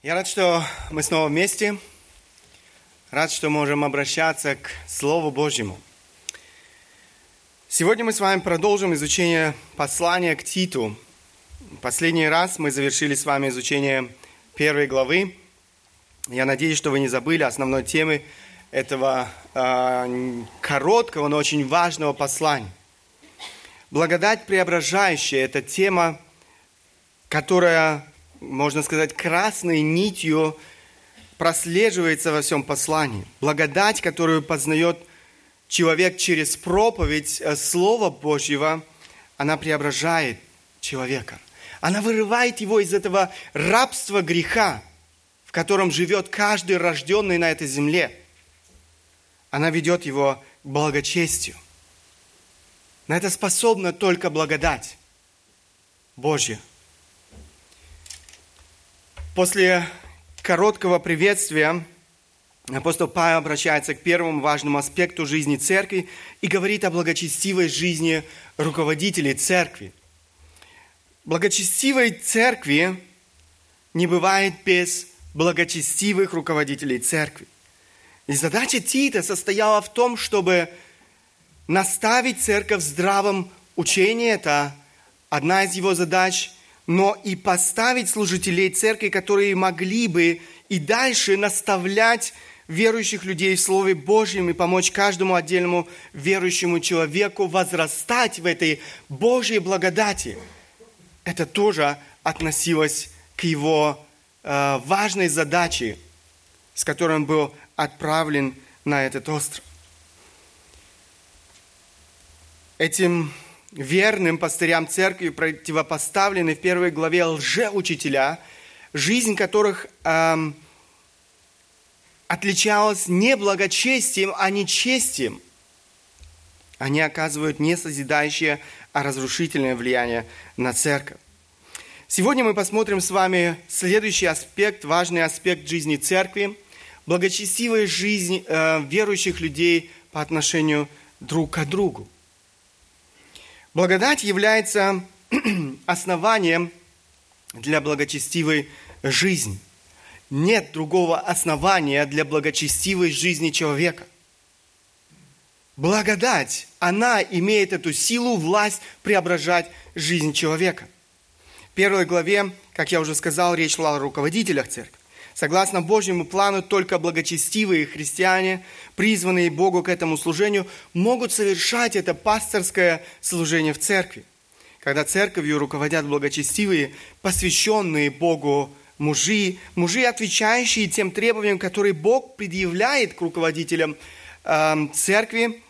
Я рад, что мы снова вместе. Рад, что можем обращаться к Слову Божьему. Сегодня мы с вами продолжим изучение послания к Титу. Последний раз мы завершили с вами изучение первой главы. Я надеюсь, что вы не забыли основной темы этого э, короткого, но очень важного послания. Благодать преображающая – это тема, которая можно сказать, красной нитью прослеживается во всем послании. Благодать, которую познает человек через проповедь э, Слова Божьего, она преображает человека. Она вырывает его из этого рабства греха, в котором живет каждый рожденный на этой земле. Она ведет его к благочестию. На это способна только благодать Божья. После короткого приветствия апостол Павел обращается к первому важному аспекту жизни церкви и говорит о благочестивой жизни руководителей церкви. Благочестивой церкви не бывает без благочестивых руководителей церкви. И задача Тита состояла в том, чтобы наставить церковь в здравом учении. Это одна из его задач – но и поставить служителей церкви, которые могли бы и дальше наставлять верующих людей в Слове Божьем и помочь каждому отдельному верующему человеку возрастать в этой Божьей благодати. Это тоже относилось к его э, важной задаче, с которой он был отправлен на этот остров. Этим верным пастырям церкви противопоставлены в первой главе лжеучителя, жизнь которых эм, отличалась не благочестием, а нечестием. Они оказывают не созидающее, а разрушительное влияние на церковь. Сегодня мы посмотрим с вами следующий аспект, важный аспект жизни церкви, благочестивая жизнь э, верующих людей по отношению друг к другу. Благодать является основанием для благочестивой жизни. Нет другого основания для благочестивой жизни человека. Благодать, она имеет эту силу, власть преображать жизнь человека. В первой главе, как я уже сказал, речь шла о руководителях церкви. Согласно Божьему плану, только благочестивые христиане, призванные Богу к этому служению, могут совершать это пасторское служение в церкви. Когда церковью руководят благочестивые, посвященные Богу мужи, мужи, отвечающие тем требованиям, которые Бог предъявляет к руководителям э, церкви,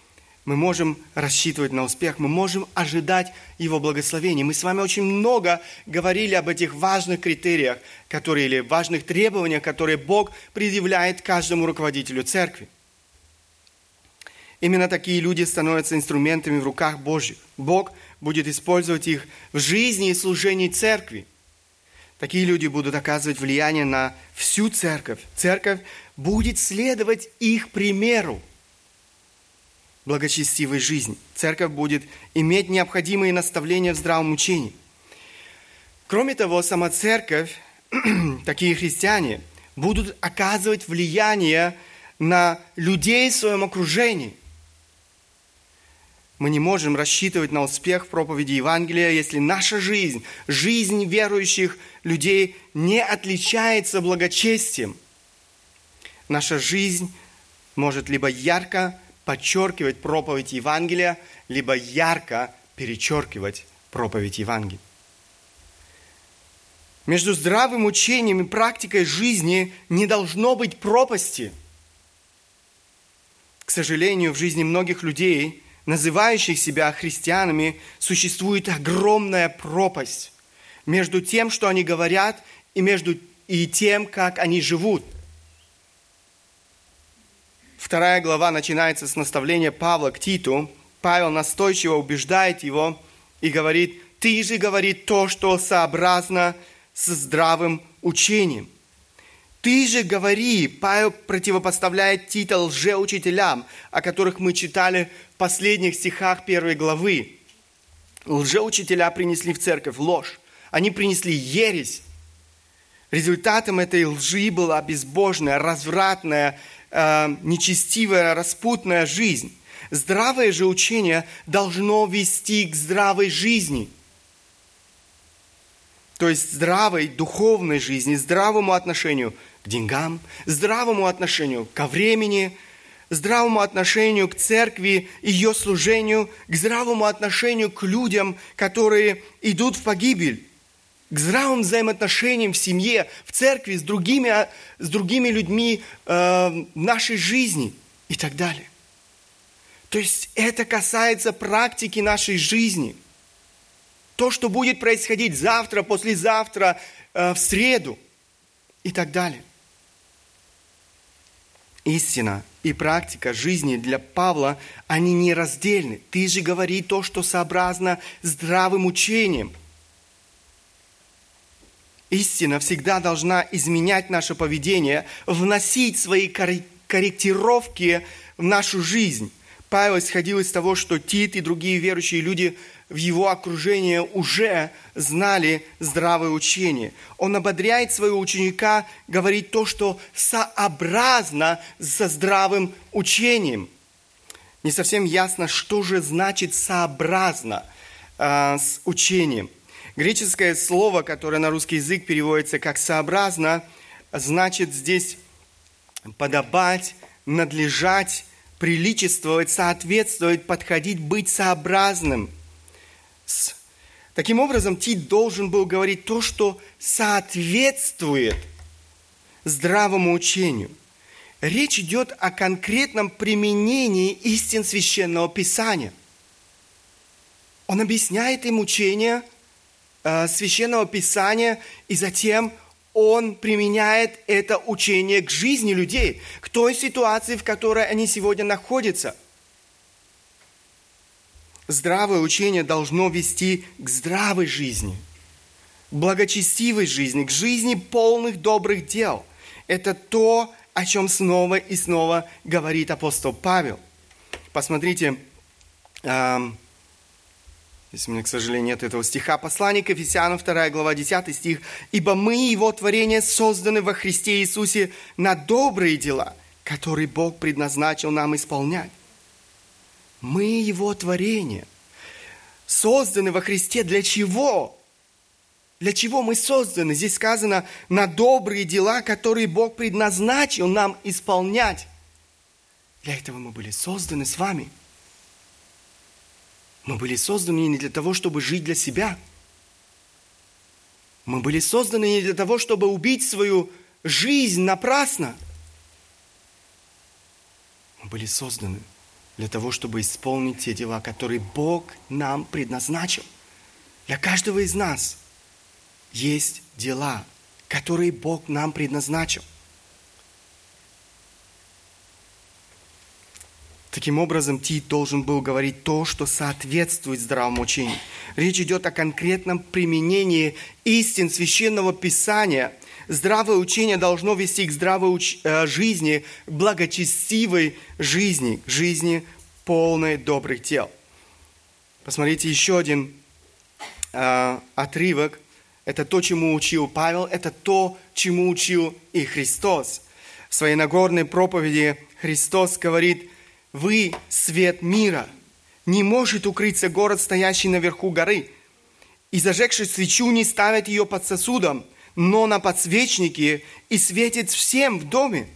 мы можем рассчитывать на успех, мы можем ожидать Его благословения. Мы с вами очень много говорили об этих важных критериях, которые, или важных требованиях, которые Бог предъявляет каждому руководителю церкви. Именно такие люди становятся инструментами в руках Божьих. Бог будет использовать их в жизни и служении церкви. Такие люди будут оказывать влияние на всю церковь. Церковь будет следовать их примеру благочестивой жизни. Церковь будет иметь необходимые наставления в здравом учении. Кроме того, сама церковь, такие христиане, будут оказывать влияние на людей в своем окружении. Мы не можем рассчитывать на успех проповеди Евангелия, если наша жизнь, жизнь верующих людей не отличается благочестием. Наша жизнь может либо ярко подчеркивать проповедь Евангелия, либо ярко перечеркивать проповедь Евангелия. Между здравым учением и практикой жизни не должно быть пропасти. К сожалению, в жизни многих людей, называющих себя христианами, существует огромная пропасть между тем, что они говорят, и между и тем, как они живут – Вторая глава начинается с наставления Павла к Титу. Павел настойчиво убеждает его и говорит, ты же говорит то, что сообразно со здравым учением. Ты же говори, Павел противопоставляет Тита лжеучителям, о которых мы читали в последних стихах первой главы. Лжеучителя принесли в церковь ложь. Они принесли ересь. Результатом этой лжи была безбожная, развратная, э, нечестивая, распутная жизнь. Здравое же учение должно вести к здравой жизни. То есть здравой духовной жизни, здравому отношению к деньгам, здравому отношению ко времени, здравому отношению к церкви, ее служению, к здравому отношению к людям, которые идут в погибель, к здравым взаимоотношениям в семье, в церкви, с другими, с другими людьми э, в нашей жизни и так далее. То есть это касается практики нашей жизни. То, что будет происходить завтра, послезавтра, э, в среду и так далее. Истина и практика жизни для Павла, они нераздельны. Ты же говори то, что сообразно здравым учением. Истина всегда должна изменять наше поведение, вносить свои корректировки в нашу жизнь. Павел исходил из того, что Тит и другие верующие люди в его окружении уже знали здравое учение. Он ободряет своего ученика говорить то, что сообразно со здравым учением. Не совсем ясно, что же значит сообразно э, с учением. Греческое слово, которое на русский язык переводится как сообразно, значит здесь подобать, надлежать, приличествовать, соответствовать, подходить, быть сообразным. Таким образом, Тит должен был говорить то, что соответствует здравому учению. Речь идет о конкретном применении истин священного писания. Он объясняет им учение священного писания, и затем он применяет это учение к жизни людей, к той ситуации, в которой они сегодня находятся. Здравое учение должно вести к здравой жизни, благочестивой жизни, к жизни полных добрых дел. Это то, о чем снова и снова говорит апостол Павел. Посмотрите, эм, Здесь у меня, к сожалению, нет этого стиха. Послание к Ефесянам, 2 глава, 10 стих. «Ибо мы, Его творение, созданы во Христе Иисусе на добрые дела, которые Бог предназначил нам исполнять». Мы Его творение. Созданы во Христе для чего? Для чего мы созданы? Здесь сказано на добрые дела, которые Бог предназначил нам исполнять. Для этого мы были созданы с вами – мы были созданы не для того, чтобы жить для себя. Мы были созданы не для того, чтобы убить свою жизнь напрасно. Мы были созданы для того, чтобы исполнить те дела, которые Бог нам предназначил. Для каждого из нас есть дела, которые Бог нам предназначил – Таким образом, Тит должен был говорить то, что соответствует здравому учению. Речь идет о конкретном применении истин священного писания. Здравое учение должно вести к здравой уч... Э, жизни, благочестивой жизни, жизни полной добрых дел. Посмотрите еще один э, отрывок. Это то, чему учил Павел, это то, чему учил и Христос. В своей Нагорной проповеди Христос говорит – вы свет мира. Не может укрыться город, стоящий наверху горы. И зажегший свечу не ставят ее под сосудом, но на подсвечнике и светит всем в доме.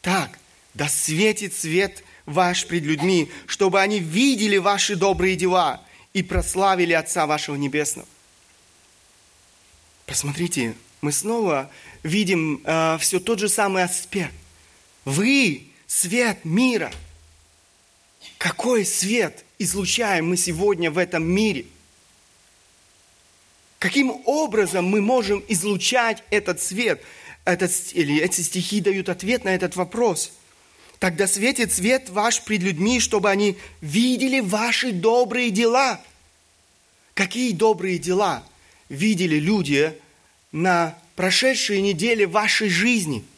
Так, да светит свет ваш пред людьми, чтобы они видели ваши добрые дела и прославили Отца вашего Небесного. Посмотрите, мы снова видим э, все тот же самый аспект. Вы свет мира – какой свет излучаем мы сегодня в этом мире? Каким образом мы можем излучать этот свет? Этот, или эти стихи дают ответ на этот вопрос. Тогда светит свет ваш пред людьми, чтобы они видели ваши добрые дела. Какие добрые дела видели люди на прошедшей неделе вашей жизни –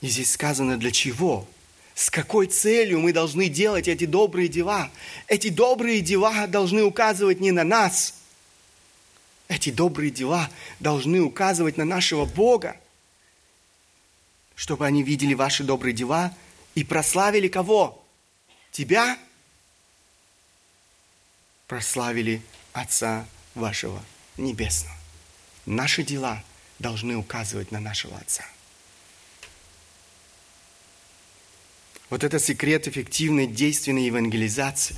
И здесь сказано для чего? С какой целью мы должны делать эти добрые дела? Эти добрые дела должны указывать не на нас. Эти добрые дела должны указывать на нашего Бога, чтобы они видели ваши добрые дела и прославили кого? Тебя? Прославили Отца вашего Небесного. Наши дела должны указывать на нашего Отца. Вот это секрет эффективной действенной евангелизации.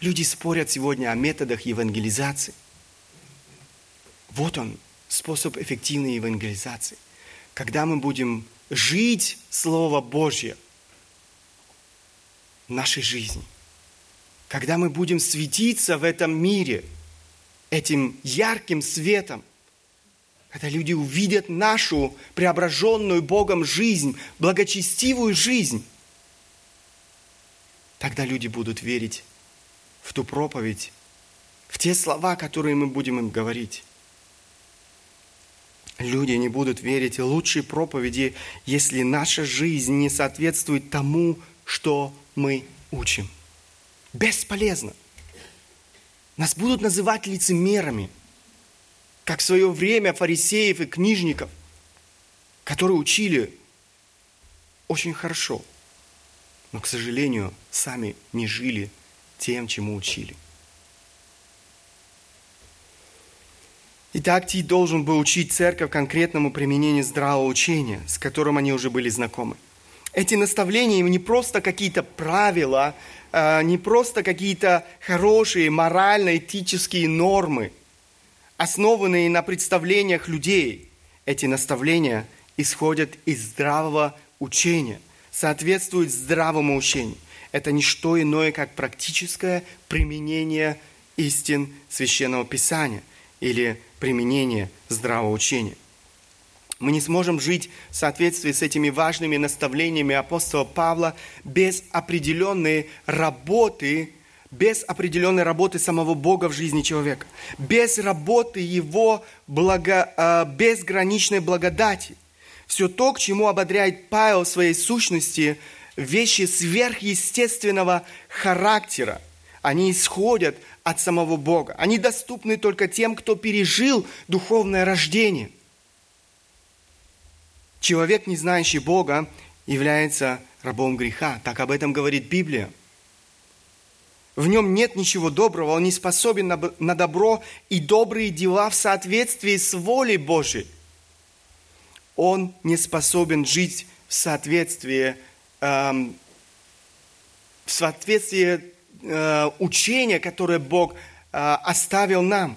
Люди спорят сегодня о методах евангелизации. Вот он, способ эффективной евангелизации. Когда мы будем жить Слово Божье в нашей жизни. Когда мы будем светиться в этом мире этим ярким светом, когда люди увидят нашу преображенную Богом жизнь, благочестивую жизнь, тогда люди будут верить в ту проповедь, в те слова, которые мы будем им говорить люди не будут верить в лучшие проповеди, если наша жизнь не соответствует тому, что мы учим. Бесполезно. Нас будут называть лицемерами, как в свое время фарисеев и книжников, которые учили очень хорошо, но, к сожалению, сами не жили тем, чему учили. Итак, Тит должен был учить церковь конкретному применению здравого учения, с которым они уже были знакомы. Эти наставления не просто какие-то правила, а, не просто какие-то хорошие морально-этические нормы, основанные на представлениях людей. Эти наставления исходят из здравого учения, соответствуют здравому учению. Это не что иное, как практическое применение истин Священного Писания или применение здравого учения. Мы не сможем жить в соответствии с этими важными наставлениями апостола Павла без определенной работы, без определенной работы самого Бога в жизни человека, без работы Его благо, э, безграничной благодати. Все то, к чему ободряет Павел в своей сущности, вещи сверхъестественного характера, они исходят от самого Бога. Они доступны только тем, кто пережил духовное рождение. Человек, не знающий Бога, является рабом греха. Так об этом говорит Библия. В нем нет ничего доброго, он не способен на добро и добрые дела в соответствии с волей Божией. Он не способен жить в соответствии, эм, в соответствии Э, учение, которое Бог э, оставил нам.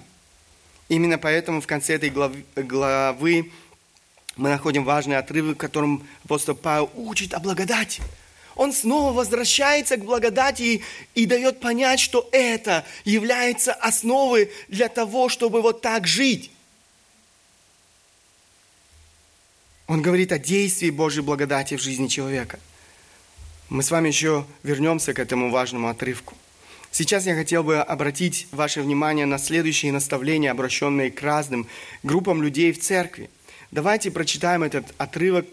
Именно поэтому в конце этой главы, главы мы находим важный отрывок, в котором апостол Павел учит о благодати. Он снова возвращается к благодати и, и дает понять, что это является основой для того, чтобы вот так жить. Он говорит о действии Божьей благодати в жизни человека – мы с вами еще вернемся к этому важному отрывку. Сейчас я хотел бы обратить ваше внимание на следующие наставления, обращенные к разным группам людей в церкви. Давайте прочитаем этот отрывок.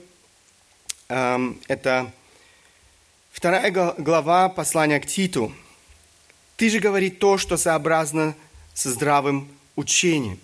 Эм, это вторая глава послания к Титу. «Ты же говорит то, что сообразно со здравым учением,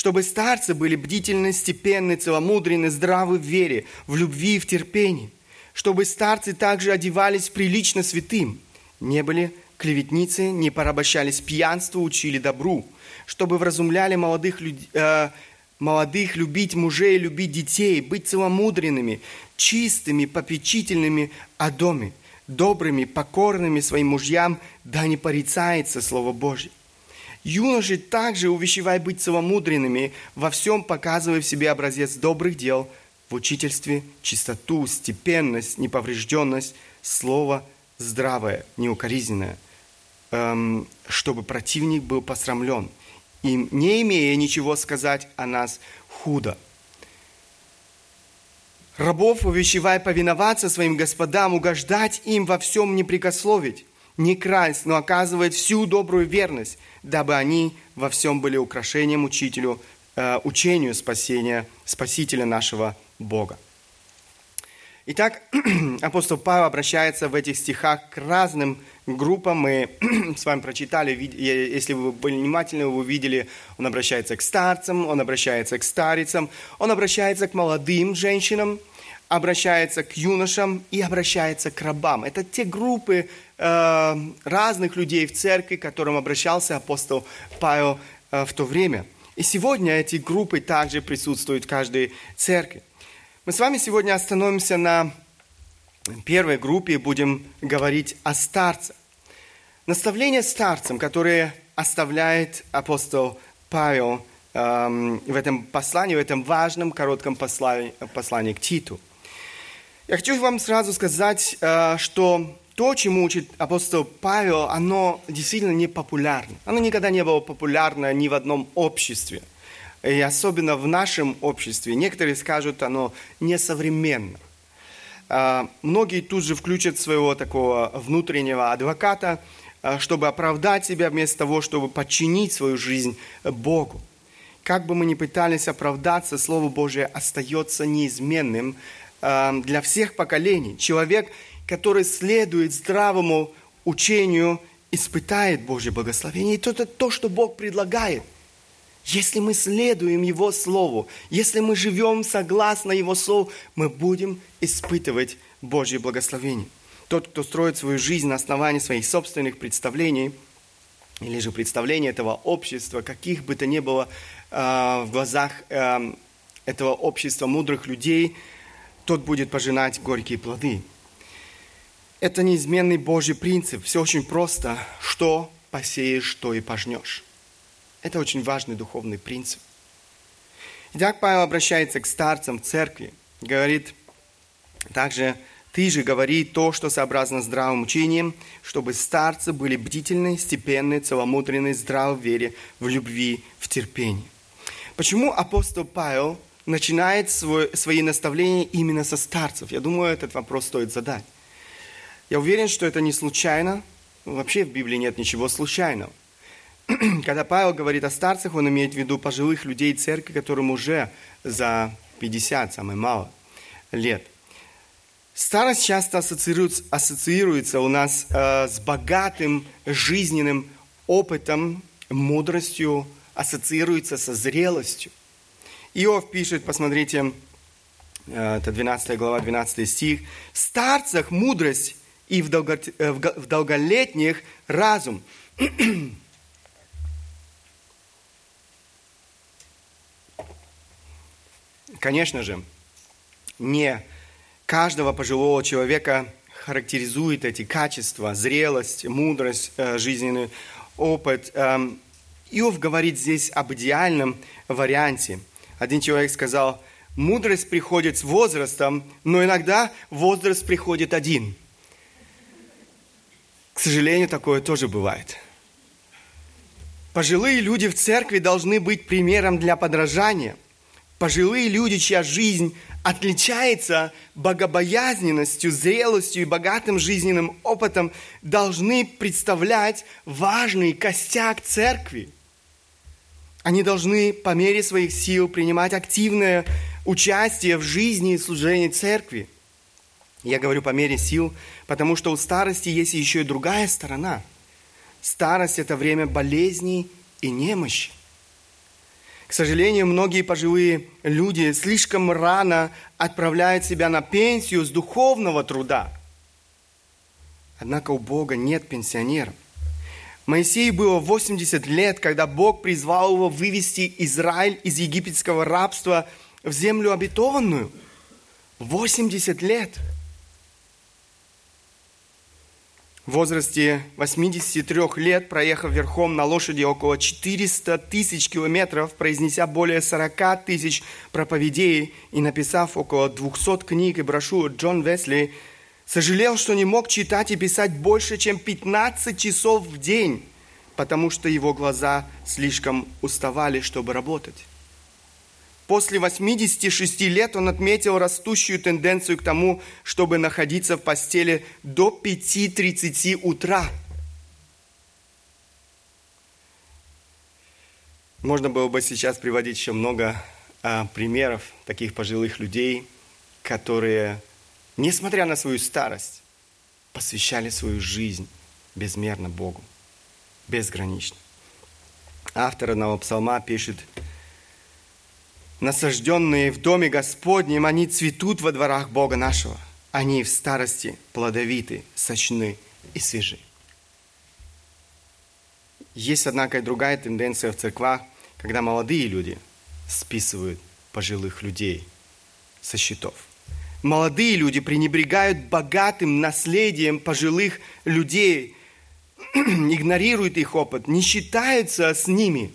чтобы старцы были бдительны, степенны, целомудренны, здравы в вере, в любви и в терпении» чтобы старцы также одевались прилично святым, не были клеветницы, не порабощались пьянству, учили добру, чтобы вразумляли молодых, люд... э, молодых любить мужей, любить детей, быть целомудренными, чистыми, попечительными о доме, добрыми, покорными своим мужьям, да не порицается Слово Божье. Юноши также увещевай быть целомудренными, во всем показывая в себе образец добрых дел – в учительстве чистоту, степенность, неповрежденность, слово здравое, неукоризненное, эм, чтобы противник был посрамлен, и не имея ничего сказать о нас худо. Рабов увещевай повиноваться своим господам, угождать им во всем не прикословить, не красть, но оказывать всю добрую верность, дабы они во всем были украшением учителю, э, учению спасения, Спасителя нашего Бога. Итак, апостол Павел обращается в этих стихах к разным группам. Мы с вами прочитали, если вы были внимательны, вы увидели, он обращается к старцам, он обращается к старицам, он обращается к молодым женщинам, обращается к юношам и обращается к рабам. Это те группы э, разных людей в церкви, к которым обращался апостол Павел э, в то время. И сегодня эти группы также присутствуют в каждой церкви. Мы с вами сегодня остановимся на первой группе и будем говорить о старцах. Наставление старцам, которые оставляет апостол Павел эм, в этом послании, в этом важном коротком послании, послании к Титу. Я хочу вам сразу сказать, э, что то, чему учит апостол Павел, оно действительно не популярно. Оно никогда не было популярно ни в одном обществе – и особенно в нашем обществе, некоторые скажут, оно несовременно. А, многие тут же включат своего такого внутреннего адвоката, а, чтобы оправдать себя вместо того, чтобы подчинить свою жизнь Богу. Как бы мы ни пытались оправдаться, Слово Божие остается неизменным а, для всех поколений. Человек, который следует здравому учению, испытает Божье благословение. И это то, что Бог предлагает – если мы следуем Его Слову, если мы живем согласно Его Слову, мы будем испытывать Божье благословение. Тот, кто строит свою жизнь на основании своих собственных представлений, или же представлений этого общества, каких бы то ни было э, в глазах э, этого общества мудрых людей, тот будет пожинать горькие плоды. Это неизменный Божий принцип. Все очень просто. Что посеешь, то и пожнешь. Это очень важный духовный принцип. Итак, Павел обращается к старцам церкви, говорит также, ты же говори то, что сообразно здравым учением, чтобы старцы были бдительны, степенны, целомудренны, здравы в вере, в любви, в терпении. Почему апостол Павел начинает свой, свои наставления именно со старцев? Я думаю, этот вопрос стоит задать. Я уверен, что это не случайно. Вообще в Библии нет ничего случайного. когда Павел говорит о старцах, он имеет в виду пожилых людей церкви, которым уже за 50, самое мало, лет. Старость часто ассоциируется, ассоциируется у нас э, с богатым жизненным опытом, мудростью, ассоциируется со зрелостью. Иов пишет, посмотрите, э, это 12 глава, 12 стих, «В старцах мудрость и в, долго, э, в долголетних разум». Конечно же, не каждого пожилого человека характеризует эти качества, зрелость, мудрость, э, жизненный опыт. Эм, Иов говорит здесь об идеальном варианте. Один человек сказал, мудрость приходит с возрастом, но иногда возраст приходит один. Сожалению, такое тоже бывает. Пожилые люди в церкви должны быть примером для подражания – Пожилые люди, чья жизнь отличается богобоязненностью, зрелостью и богатым жизненным опытом, должны представлять важный костяк церкви. Они должны по мере своих сил принимать активное участие в жизни и служении церкви. Я говорю по мере сил, потому что у старости есть еще и другая сторона. Старость – это время болезней и немощи. К сожалению, многие пожилые люди слишком рано отправляют себя на пенсию с духовного труда. Однако у Бога нет пенсионеров. Моисею было 80 лет, когда Бог призвал его вывести Израиль из египетского рабства в землю обетованную. 80 лет – в возрасте 83 лет, проехав верхом на лошади около 400 тысяч километров, произнеся более 40 тысяч проповедей и написав около 200 книг и брошюр, Джон Весли сожалел, что не мог читать и писать больше, чем 15 часов в день, потому что его глаза слишком уставали, чтобы работать. После 86 лет он отметил растущую тенденцию к тому, чтобы находиться в постели до 5.30 утра. Можно было бы сейчас приводить еще много а, примеров таких пожилых людей, которые несмотря на свою старость, посвящали свою жизнь безмерно Богу, безгранично. Автор одного псалма пишет, «Насажденные в доме Господнем, они цветут во дворах Бога нашего. Они в старости плодовиты, сочны и свежи». Есть, однако, и другая тенденция в церквах, когда молодые люди списывают пожилых людей со счетов. Молодые люди пренебрегают богатым наследием пожилых людей, игнорируют их опыт, не считаются с ними,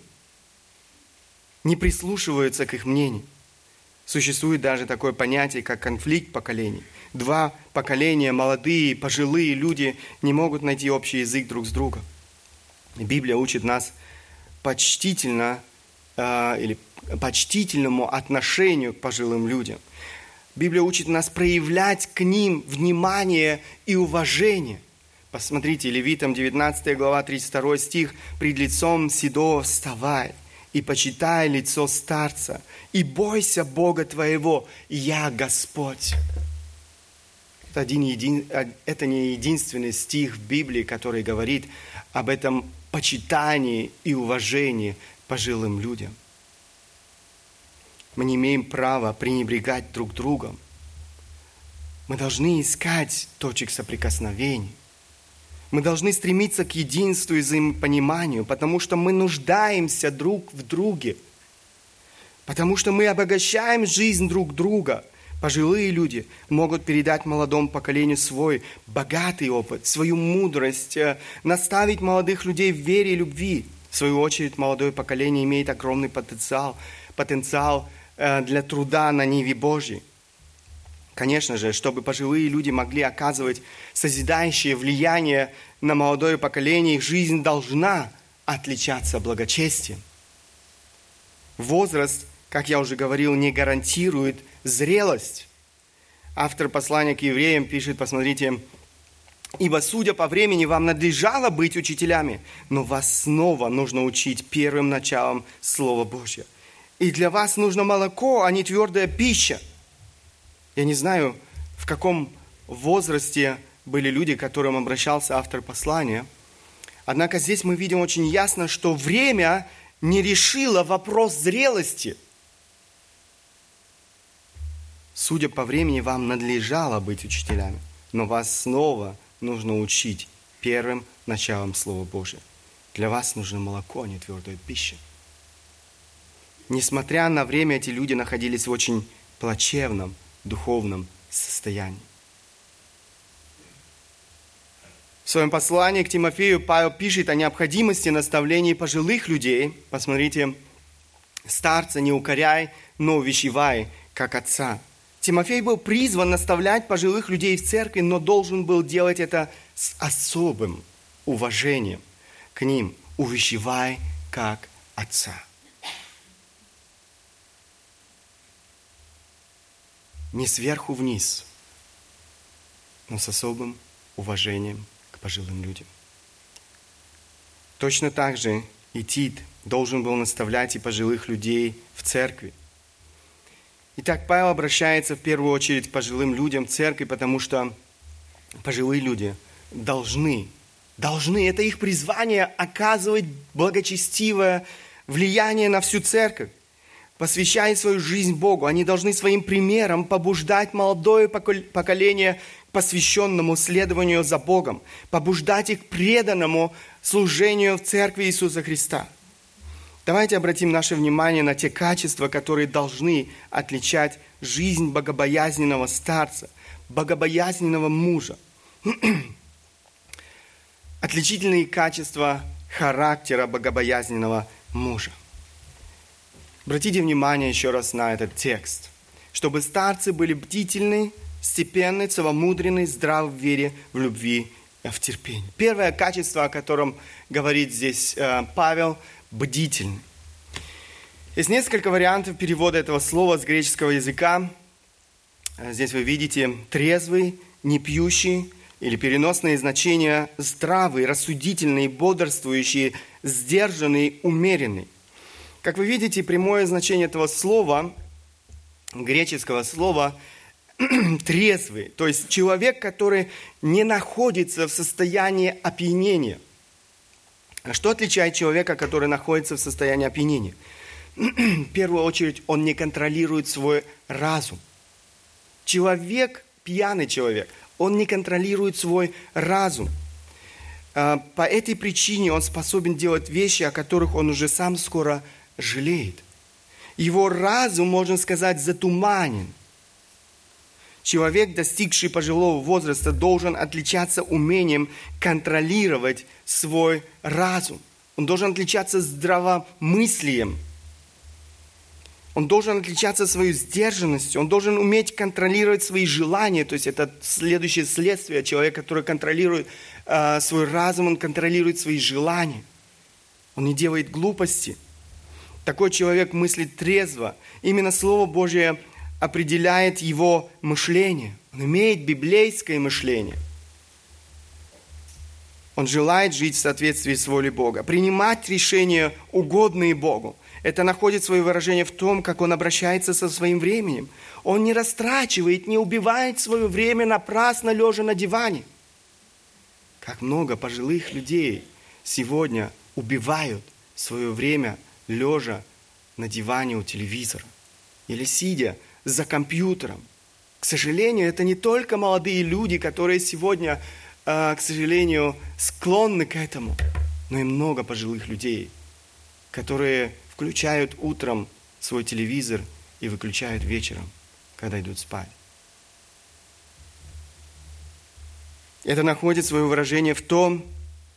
не прислушиваются к их мнению. Существует даже такое понятие, как конфликт поколений. Два поколения, молодые, пожилые люди, не могут найти общий язык друг с другом. Библия учит нас почтительно э, или почтительному отношению к пожилым людям. Библия учит нас проявлять к ним внимание и уважение. Посмотрите, Левитам 19 глава 32 стих. «Пред лицом седого вставай, и почитай лицо старца, и бойся Бога твоего, я Господь». Это, один, един, это не единственный стих в Библии, который говорит об этом почитании и уважении пожилым людям. Мы не имеем права пренебрегать друг другом. Мы должны искать точек соприкосновения. Мы должны стремиться к единству и взаимопониманию, потому что мы нуждаемся друг в друге. Потому что мы обогащаем жизнь друг друга – Пожилые люди могут передать молодому поколению свой богатый опыт, свою мудрость, э, наставить молодых людей в вере и любви. В свою очередь, молодое поколение имеет огромный потенциал, потенциал э, для труда на Ниве Божьей. Конечно же, чтобы пожилые люди могли оказывать созидающее влияние на молодое поколение, их жизнь должна отличаться благочестием. Возраст, как я уже говорил, не гарантирует зрелость. Автор послания к евреям пишет, посмотрите, «Ибо, судя по времени, вам надлежало быть учителями, но вас снова нужно учить первым началом Слова Божьего. И для вас нужно молоко, а не твердая пища». Я не знаю, в каком возрасте были люди, к которым обращался автор послания. Однако здесь мы видим очень ясно, что время не решило вопрос зрелости – Судя по времени, вам надлежало быть учителями, но вас снова нужно учить первым началом Слова Божия. Для вас нужно молоко, а не твердая пища. Несмотря на время, эти люди находились в очень плачевном духовном состоянии. В своем послании к Тимофею Павел пишет о необходимости наставлений пожилых людей. Посмотрите, старца не укоряй, но увещевай, как отца – Тимофей был призван наставлять пожилых людей в церкви, но должен был делать это с особым уважением к ним, увещевая как отца. Не сверху вниз, но с особым уважением к пожилым людям. Точно так же и Тит должен был наставлять и пожилых людей в церкви – Итак, Павел обращается в первую очередь к пожилым людям церкви, потому что пожилые люди должны, должны, это их призвание оказывать благочестивое влияние на всю церковь, посвящая свою жизнь Богу. Они должны своим примером побуждать молодое поколение к посвященному следованию за Богом, побуждать их к преданному служению в церкви Иисуса Христа – Давайте обратим наше внимание на те качества, которые должны отличать жизнь богобоязненного старца, богобоязненного мужа. Отличительные качества характера богобоязненного мужа. Обратите внимание еще раз на этот текст. Чтобы старцы были бдительны, степенны, целомудренны, здравы в вере, в любви, в терпении. Первое качество, о котором говорит здесь э, Павел – бдительный. Есть несколько вариантов перевода этого слова с греческого языка. Здесь вы видите трезвый, не пьющий, или переносные значения здравый, рассудительный, бодрствующий, сдержанный, умеренный. Как вы видите, прямое значение этого слова, греческого слова, трезвый, то есть человек, который не находится в состоянии опьянения. А что отличает человека, который находится в состоянии опьянения? В первую очередь, он не контролирует свой разум. Человек, пьяный человек, он не контролирует свой разум. А, по этой причине он способен делать вещи, о которых он уже сам скоро жалеет. Его разум, можно сказать, затуманен. Человек, достигший пожилого возраста, должен отличаться умением контролировать свой разум. Он должен отличаться здравомыслием. Он должен отличаться своей сдержанностью. Он должен уметь контролировать свои желания. То есть это следующее следствие. Человек, который контролирует э, свой разум, он контролирует свои желания. Он не делает глупости. Такой человек мыслит трезво. Именно Слово Божье определяет его мышление. Он имеет библейское мышление. Он желает жить в соответствии с волей Бога, принимать решения, угодные Богу. Это находит свое выражение в том, как он обращается со своим временем. Он не растрачивает, не убивает свое время напрасно, лежа на диване. Как много пожилых людей сегодня убивают свое время лежа на диване у телевизора или сидя за компьютером. К сожалению, это не только молодые люди, которые сегодня, а, к сожалению, склонны к этому, но и много пожилых людей, которые включают утром свой телевизор и выключают вечером, когда идут спать. Это находит свое выражение в том,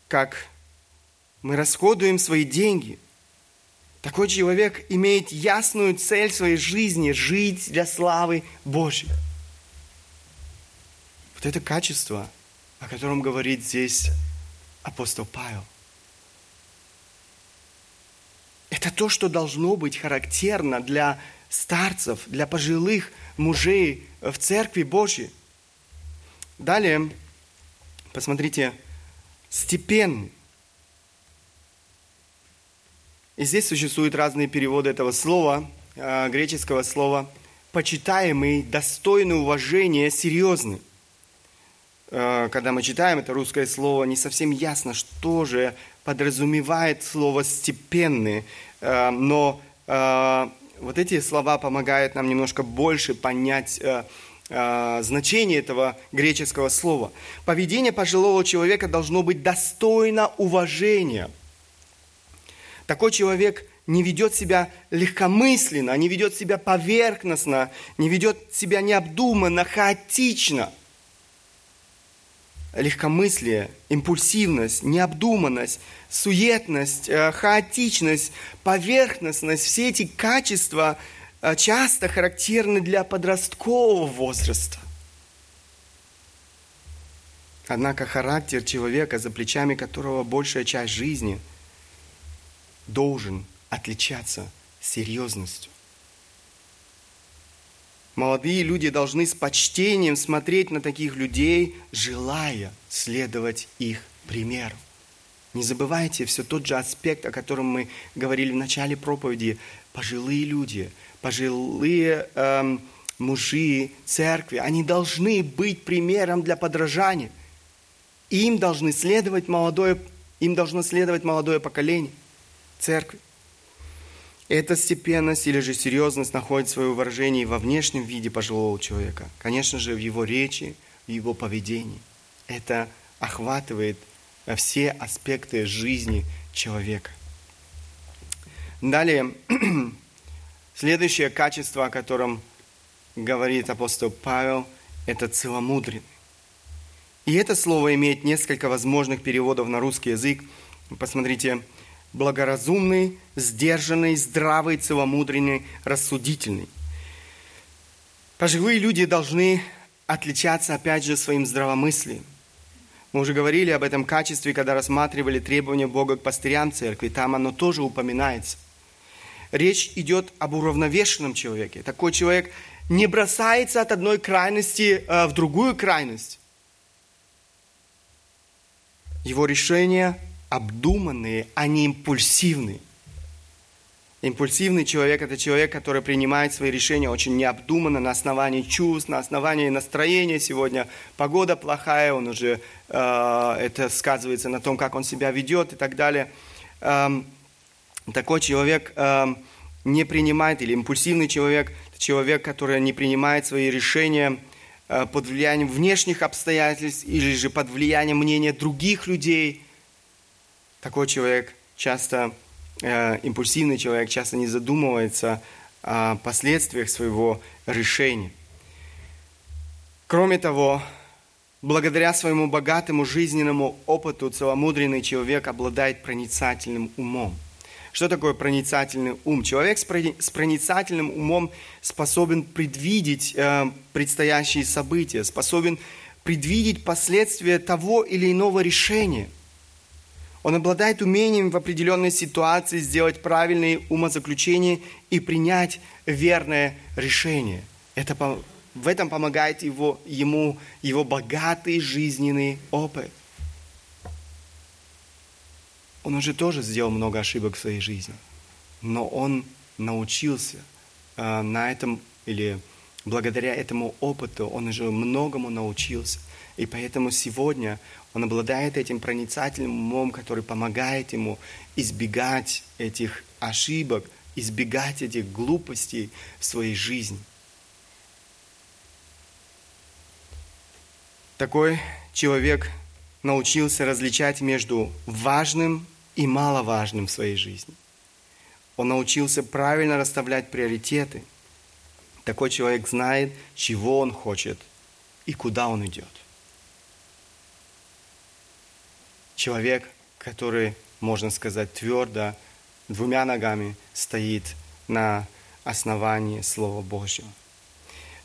как мы расходуем свои деньги – такой человек имеет ясную цель своей жизни – жить для славы Божьей. Вот это качество, о котором говорит здесь апостол Павел. Это то, что должно быть характерно для старцев, для пожилых мужей в Церкви Божьей. Далее, посмотрите, степенный. И здесь существуют разные переводы этого слова, а, греческого слова. Почитаемый, достойный уважения, серьезный. А, когда мы читаем это русское слово, не совсем ясно, что же подразумевает слово «степенный». А, но вот эти слова помогают нам немножко больше понять значение этого греческого слова. Поведение пожилого человека должно быть достойно уважения – такой человек не ведет себя легкомысленно, не ведет себя поверхностно, не ведет себя необдуманно, хаотично. Легкомыслие, импульсивность, необдуманность, суетность, э, хаотичность, поверхностность, все эти качества э, часто характерны для подросткового возраста. Однако характер человека, за плечами которого большая часть жизни – должен отличаться серьезностью. Молодые люди должны с почтением смотреть на таких людей, желая следовать их примеру. Не забывайте все тот же аспект, о котором мы говорили в начале проповеди. Пожилые люди, пожилые эм, мужи церкви, они должны быть примером для подражания. Им должны следовать молодое, им должно следовать молодое поколение – церкви. Эта степенность или же серьезность находит свое выражение во внешнем виде пожилого человека. Конечно же, в его речи, в его поведении. Это охватывает все аспекты жизни человека. Далее, следующее качество, о котором говорит апостол Павел, это целомудренный. И это слово имеет несколько возможных переводов на русский язык. Посмотрите, благоразумный, сдержанный, здравый, целомудренный, рассудительный. Пожилые люди должны отличаться, опять же, своим здравомыслием. Мы уже говорили об этом качестве, когда рассматривали требования Бога к пастырям церкви. Там оно тоже упоминается. Речь идет об уравновешенном человеке. Такой человек не бросается от одной крайности э, в другую крайность. Его решения обдуманные, а не импульсивные. Импульсивный человек – это человек, который принимает свои решения очень необдуманно, на основании чувств, на основании настроения. Сегодня погода плохая, он уже, э, это сказывается на том, как он себя ведет и так далее. Эм, такой человек э, не принимает, или импульсивный человек – человек, который не принимает свои решения э, под влиянием внешних обстоятельств или же под влиянием мнения других людей. Такой человек часто Э, импульсивный человек часто не задумывается о последствиях своего решения. Кроме того, благодаря своему богатому жизненному опыту целомудренный человек обладает проницательным умом. Что такое проницательный ум? Человек с проницательным умом способен предвидеть э, предстоящие события, способен предвидеть последствия того или иного решения – он обладает умением в определенной ситуации сделать правильные умозаключения и принять верное решение. Это, в этом помогает его, ему его богатый жизненный опыт. Он уже тоже сделал много ошибок в своей жизни, но он научился э, на этом или благодаря этому опыту он уже многому научился. И поэтому сегодня он обладает этим проницательным умом, который помогает ему избегать этих ошибок, избегать этих глупостей в своей жизни. Такой человек научился различать между важным и маловажным в своей жизни. Он научился правильно расставлять приоритеты. Такой человек знает, чего он хочет и куда он идет. Человек, который, можно сказать, твердо, двумя ногами стоит на основании Слова Божьего.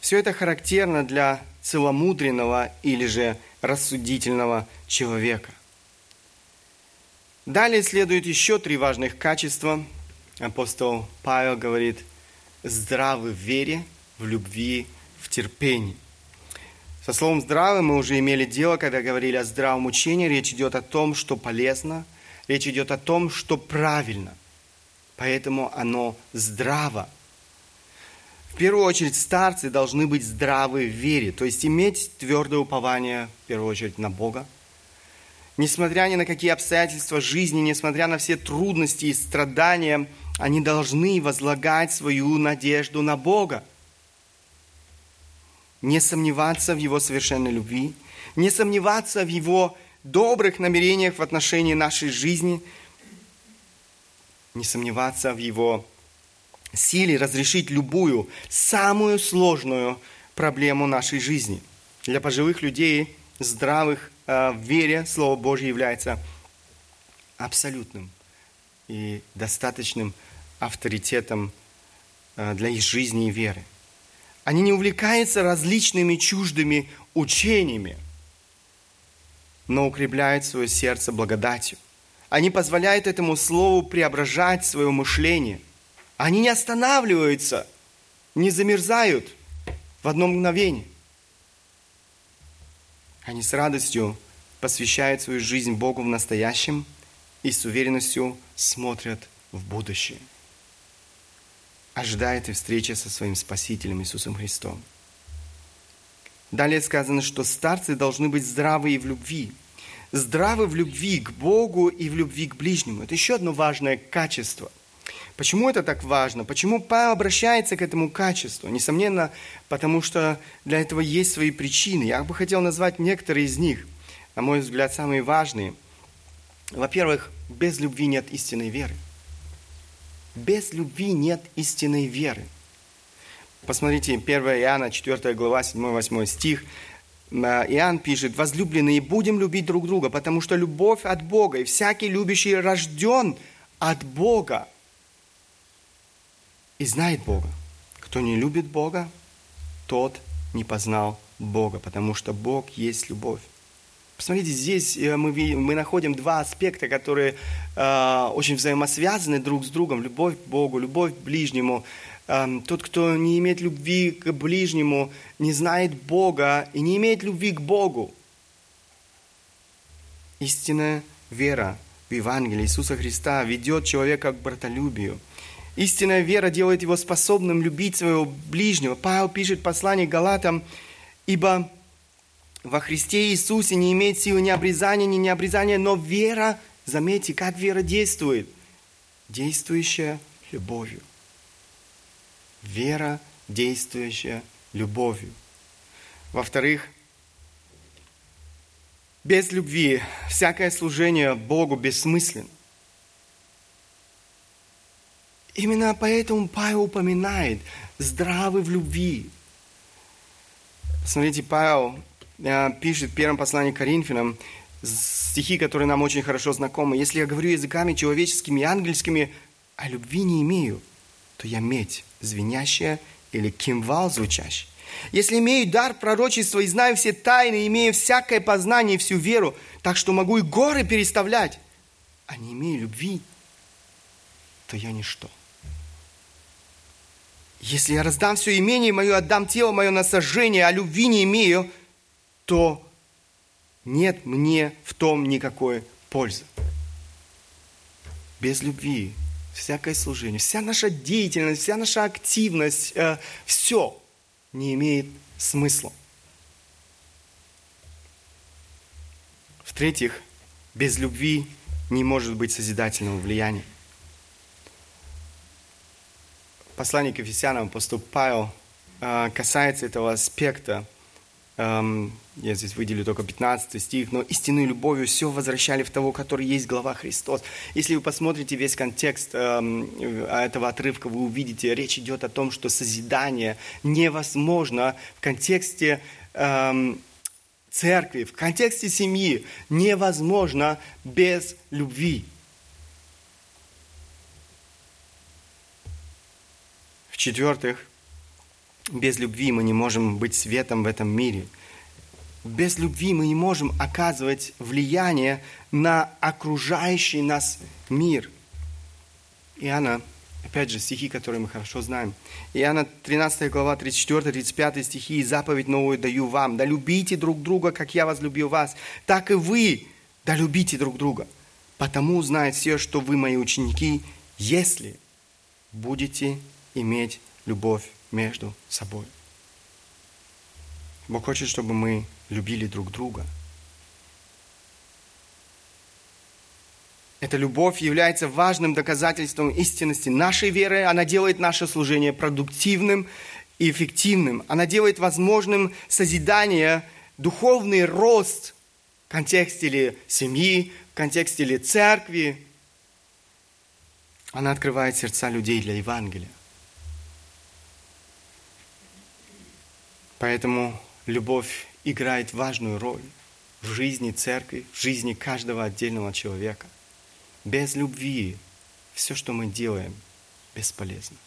Все это характерно для целомудренного или же рассудительного человека. Далее следует еще три важных качества. Апостол Павел говорит, здравы в вере, в любви, в терпении. Со словом «здравый» мы уже имели дело, когда говорили о здравом учении. Речь идет о том, что полезно, речь идет о том, что правильно. Поэтому оно здраво. В первую очередь старцы должны быть здравы в вере, то есть иметь твердое упование, в первую очередь, на Бога. Несмотря ни на какие обстоятельства жизни, несмотря на все трудности и страдания, они должны возлагать свою надежду на Бога – не сомневаться в Его совершенной любви, не сомневаться в Его добрых намерениях в отношении нашей жизни, не сомневаться в Его силе разрешить любую, самую сложную проблему нашей жизни. Для пожилых людей, здравых э, в вере, Слово Божье является абсолютным и достаточным авторитетом э, для их жизни и веры. Они не увлекаются различными чуждыми учениями, но укрепляют свое сердце благодатью. Они позволяют этому слову преображать свое мышление. Они не останавливаются, не замерзают в одно мгновение. Они с радостью посвящают свою жизнь Богу в настоящем и с уверенностью смотрят в будущее ожидает и встреча со своим Спасителем Иисусом Христом. Далее сказано, что старцы должны быть здравы и в любви. Здравы в любви к Богу и в любви к ближнему. Это еще одно важное качество. Почему это так важно? Почему Павел обращается к этому качеству? Несомненно, потому что для этого есть свои причины. Я бы хотел назвать некоторые из них, на мой взгляд, самые важные. Во-первых, без любви нет истинной веры. Без любви нет истинной веры. Посмотрите, 1 Иоанна, 4 глава, 7-8 стих. Иоанн пишет, «Возлюбленные, будем любить друг друга, потому что любовь от Бога, и всякий любящий рожден от Бога и знает Бога. Кто не любит Бога, тот не познал Бога, потому что Бог есть любовь. Посмотрите, здесь э, мы, мы находим два аспекта, которые э, очень взаимосвязаны друг с другом. Любовь к Богу, любовь к ближнему. Э, тот, кто не имеет любви к ближнему, не знает Бога и не имеет любви к Богу. Истинная вера в Евангелие Иисуса Христа ведет человека к братолюбию, Истинная вера делает его способным любить своего ближнего. Павел пишет послание Галатам, ибо во Христе Иисусе не имеет силы ни обрезания, ни необрезания, но вера, заметьте, как вера действует, действующая любовью. Вера, действующая любовью. Во-вторых, без любви всякое служение Богу бессмысленно. Именно поэтому Павел упоминает здравый в любви. Смотрите, Павел пишет в первом послании к Коринфянам стихи, которые нам очень хорошо знакомы. «Если я говорю языками человеческими и ангельскими, а любви не имею, то я медь звенящая или кимвал звучащий. Если имею дар пророчества и знаю все тайны, имею всякое познание и всю веру, так что могу и горы переставлять, а не имею любви, то я ничто. Если я раздам все имение мое, отдам тело мое на сожжение, а любви не имею, то нет мне в том никакой пользы. Без любви всякое служение, вся наша деятельность, вся наша активность, э, все не имеет смысла. В-третьих, без любви не может быть созидательного влияния. Послание к Ефесянам апостол Павел э, касается этого аспекта Эм, я здесь выделю только 15 стих, но истинную любовью все возвращали в того, который есть глава Христос. Если вы посмотрите весь контекст эм, этого отрывка, вы увидите, речь идет о том, что созидание невозможно в контексте эм, церкви, в контексте семьи невозможно без любви. В-четвертых, без любви мы не можем быть светом в этом мире. Без любви мы не можем оказывать влияние на окружающий нас мир. Иоанна, опять же, стихи, которые мы хорошо знаем. Иоанна 13 глава, 34-35 стихи. «Заповедь новую даю вам, да любите друг друга, как я возлюбил вас, так и вы, да любите друг друга. Потому узнают все, что вы мои ученики, если будете иметь любовь между собой. Бог хочет, чтобы мы любили друг друга. Эта любовь является важным доказательством истинности нашей веры. Она делает наше служение продуктивным и эффективным. Она делает возможным созидание, духовный рост в контексте ли семьи, в контексте ли церкви. Она открывает сердца людей для Евангелия. Поэтому любовь играет важную роль в жизни церкви, в жизни каждого отдельного человека. Без любви все, что мы делаем, бесполезно.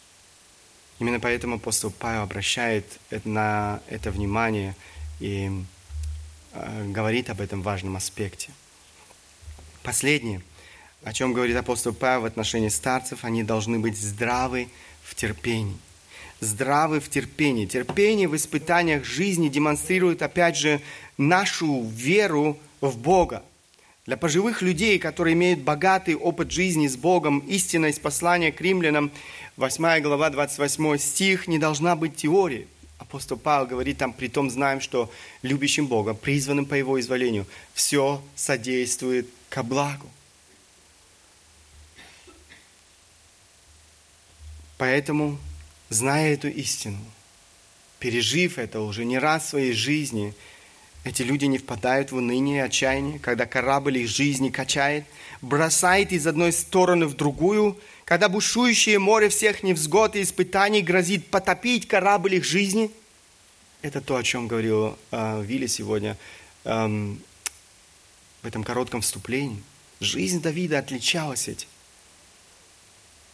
Именно поэтому апостол Павел обращает на это внимание и э, говорит об этом важном аспекте. Последнее, о чем говорит апостол Павел в отношении старцев, они должны быть здравы в терпении здравы в терпении. Терпение в испытаниях жизни демонстрирует, опять же, нашу веру в Бога. Для пожилых людей, которые имеют богатый опыт жизни с Богом, истина из послания к римлянам, 8 глава, 28 стих, не должна быть теорией. Апостол Павел говорит там, при том знаем, что любящим Бога, призванным по Его изволению, все содействует ко благу. Поэтому зная эту истину, пережив это уже не раз в своей жизни, эти люди не впадают в уныние и отчаяние, когда корабль их жизни качает, бросает из одной стороны в другую, когда бушующее море всех невзгод и испытаний грозит потопить корабль их жизни. Это то, о чем говорил э, Вилли сегодня э, в этом коротком вступлении. Жизнь Давида отличалась этим.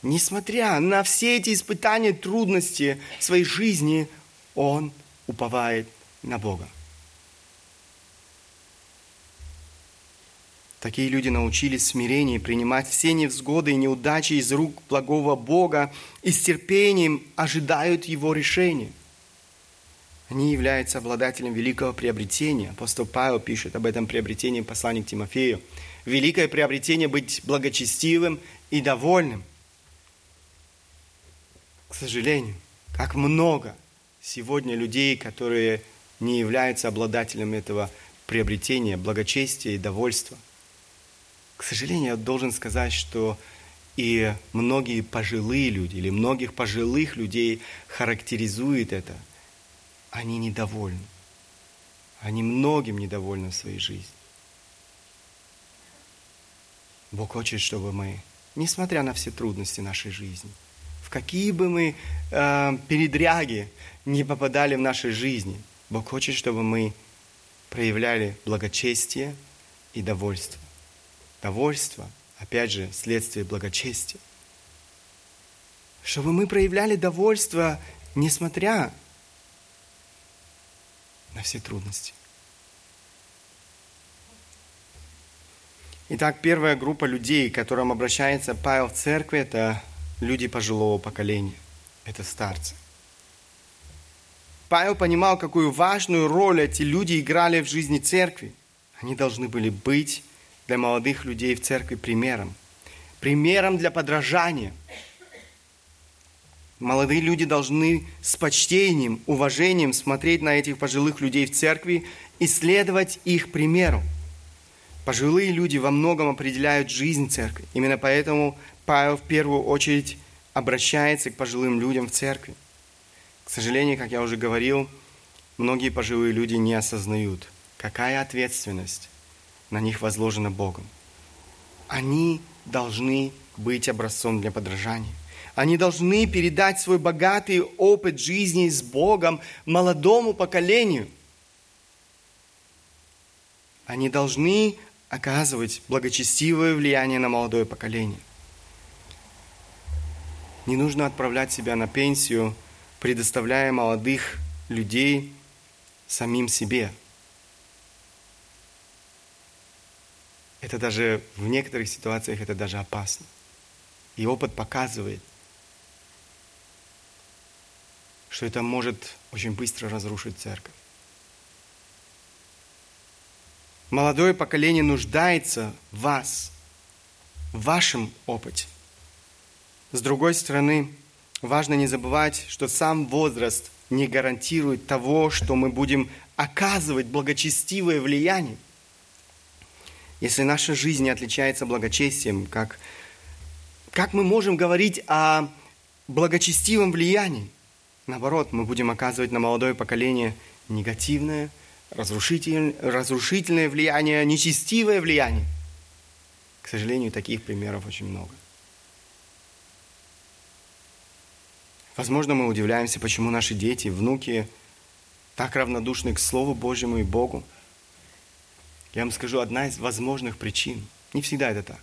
Несмотря на все эти испытания, трудности своей жизни, он уповает на Бога. Такие люди научились смирению принимать все невзгоды и неудачи из рук благого Бога и с терпением ожидают Его решения. Они являются обладателем великого приобретения. Апостол Павел пишет об этом приобретении в послании к Тимофею. Великое приобретение быть благочестивым и довольным – К сожалению, как много сегодня людей, которые не являются обладателем этого приобретения, благочестия и довольства. К сожалению, я должен сказать, что и многие пожилые люди, или многих пожилых людей характеризует это. Они недовольны. Они многим недовольны в своей жизни. Бог хочет, чтобы мы, несмотря на все трудности нашей жизни, какие бы мы э, передряги не попадали в нашей жизни, Бог хочет, чтобы мы проявляли благочестие и довольство. Довольство, опять же, следствие благочестия. Чтобы мы проявляли довольство, несмотря на все трудности. Итак, первая группа людей, к которым обращается Павел в церкви, это люди пожилого поколения. Это старцы. Павел понимал, какую важную роль эти люди играли в жизни церкви. Они должны были быть для молодых людей в церкви примером. Примером для подражания. Молодые люди должны с почтением, уважением смотреть на этих пожилых людей в церкви и следовать их примеру. Пожилые люди во многом определяют жизнь церкви. Именно поэтому Павел в первую очередь обращается к пожилым людям в церкви. К сожалению, как я уже говорил, многие пожилые люди не осознают, какая ответственность на них возложена Богом. Они должны быть образцом для подражания. Они должны передать свой богатый опыт жизни с Богом молодому поколению. Они должны оказывать благочестивое влияние на молодое поколение. Не нужно отправлять себя на пенсию предоставляя молодых людей самим себе. Это даже в некоторых ситуациях это даже опасно. И опыт показывает, что это может очень быстро разрушить церковь. Молодое поколение нуждается в вас, в вашем опыте. С другой стороны, важно не забывать, что сам возраст не гарантирует того, что мы будем оказывать благочестивое влияние. Если наша жизнь не отличается благочестием, как, как мы можем говорить о благочестивом влиянии? Наоборот, мы будем оказывать на молодое поколение негативное, разрушительное, разрушительное влияние, нечестивое влияние. К сожалению, таких примеров очень много. Возможно, мы удивляемся, почему наши дети, внуки так равнодушны к Слову Божьему и Богу. Я вам скажу, одна из возможных причин, не всегда это так,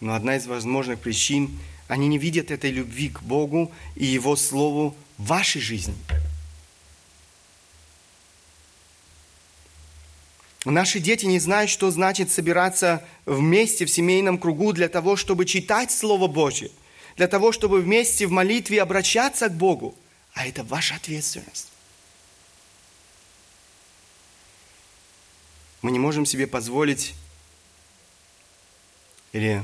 но одна из возможных причин, они не видят этой любви к Богу и Его Слову в вашей жизни. Наши дети не знают, что значит собираться вместе в семейном кругу для того, чтобы читать Слово Божье – для того, чтобы вместе в молитве обращаться к Богу. А это ваша ответственность. Мы не можем себе позволить, или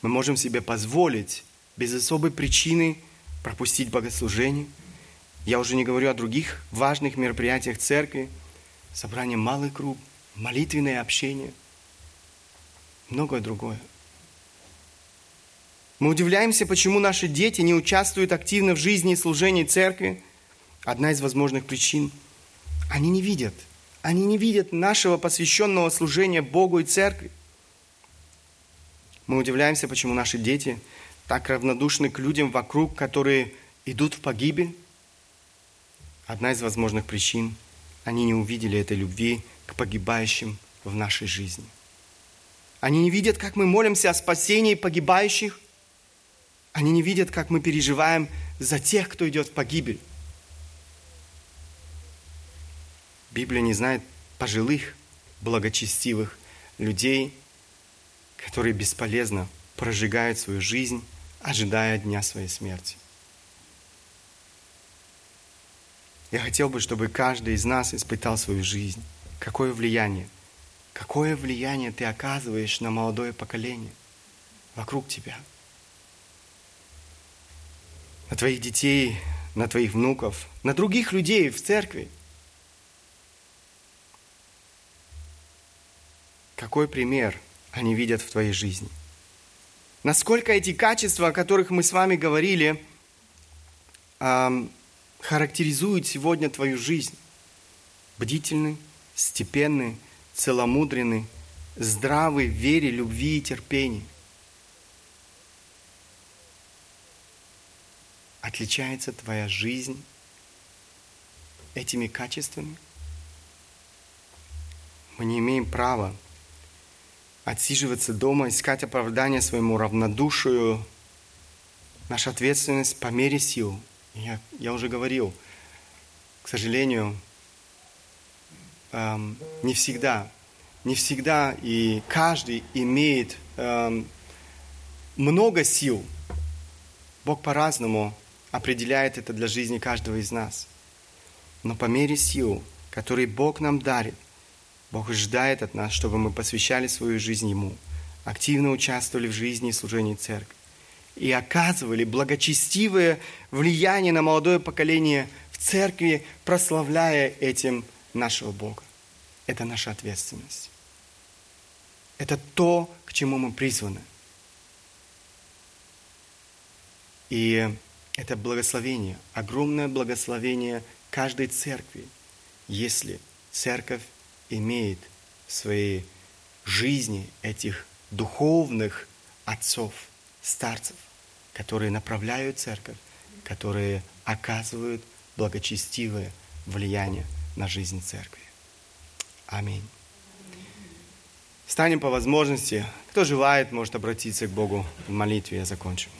мы можем себе позволить без особой причины пропустить богослужение. Я уже не говорю о других важных мероприятиях церкви, собрание малый круг, молитвенное общение, многое другое – мы удивляемся, почему наши дети не участвуют активно в жизни и служении церкви. Одна из возможных причин – они не видят. Они не видят нашего посвященного служения Богу и церкви. Мы удивляемся, почему наши дети так равнодушны к людям вокруг, которые идут в погибель. Одна из возможных причин – они не увидели этой любви к погибающим в нашей жизни. Они не видят, как мы молимся о спасении погибающих, они не видят, как мы переживаем за тех, кто идет в погибель. Библия не знает пожилых, благочестивых людей, которые бесполезно прожигают свою жизнь, ожидая дня своей смерти. Я хотел бы, чтобы каждый из нас испытал свою жизнь. Какое влияние? Какое влияние ты оказываешь на молодое поколение вокруг тебя – на твоих детей, на твоих внуков, на других людей в церкви. Какой пример они видят в твоей жизни? Насколько эти качества, о которых мы с вами говорили, характеризуют сегодня твою жизнь? Бдительный, степенный, целомудренный, здравый в вере, любви и терпении. Отличается твоя жизнь этими качествами? Мы не имеем права отсиживаться дома, искать оправдание своему равнодушию. Наша ответственность по мере сил. Я, я уже говорил, к сожалению, эм, не всегда, не всегда и каждый имеет эм, много сил. Бог по-разному определяет это для жизни каждого из нас. Но по мере сил, которые Бог нам дарит, Бог ожидает от нас, чтобы мы посвящали свою жизнь Ему, активно участвовали в жизни и служении церкви и оказывали благочестивое влияние на молодое поколение в церкви, прославляя этим нашего Бога. Это наша ответственность. Это то, к чему мы призваны. И это благословение, огромное благословение каждой церкви, если церковь имеет в своей жизни этих духовных отцов, старцев, которые направляют церковь, которые оказывают благочестивое влияние на жизнь церкви. Аминь. Станем по возможности. Кто желает, может обратиться к Богу в молитве. Я закончу.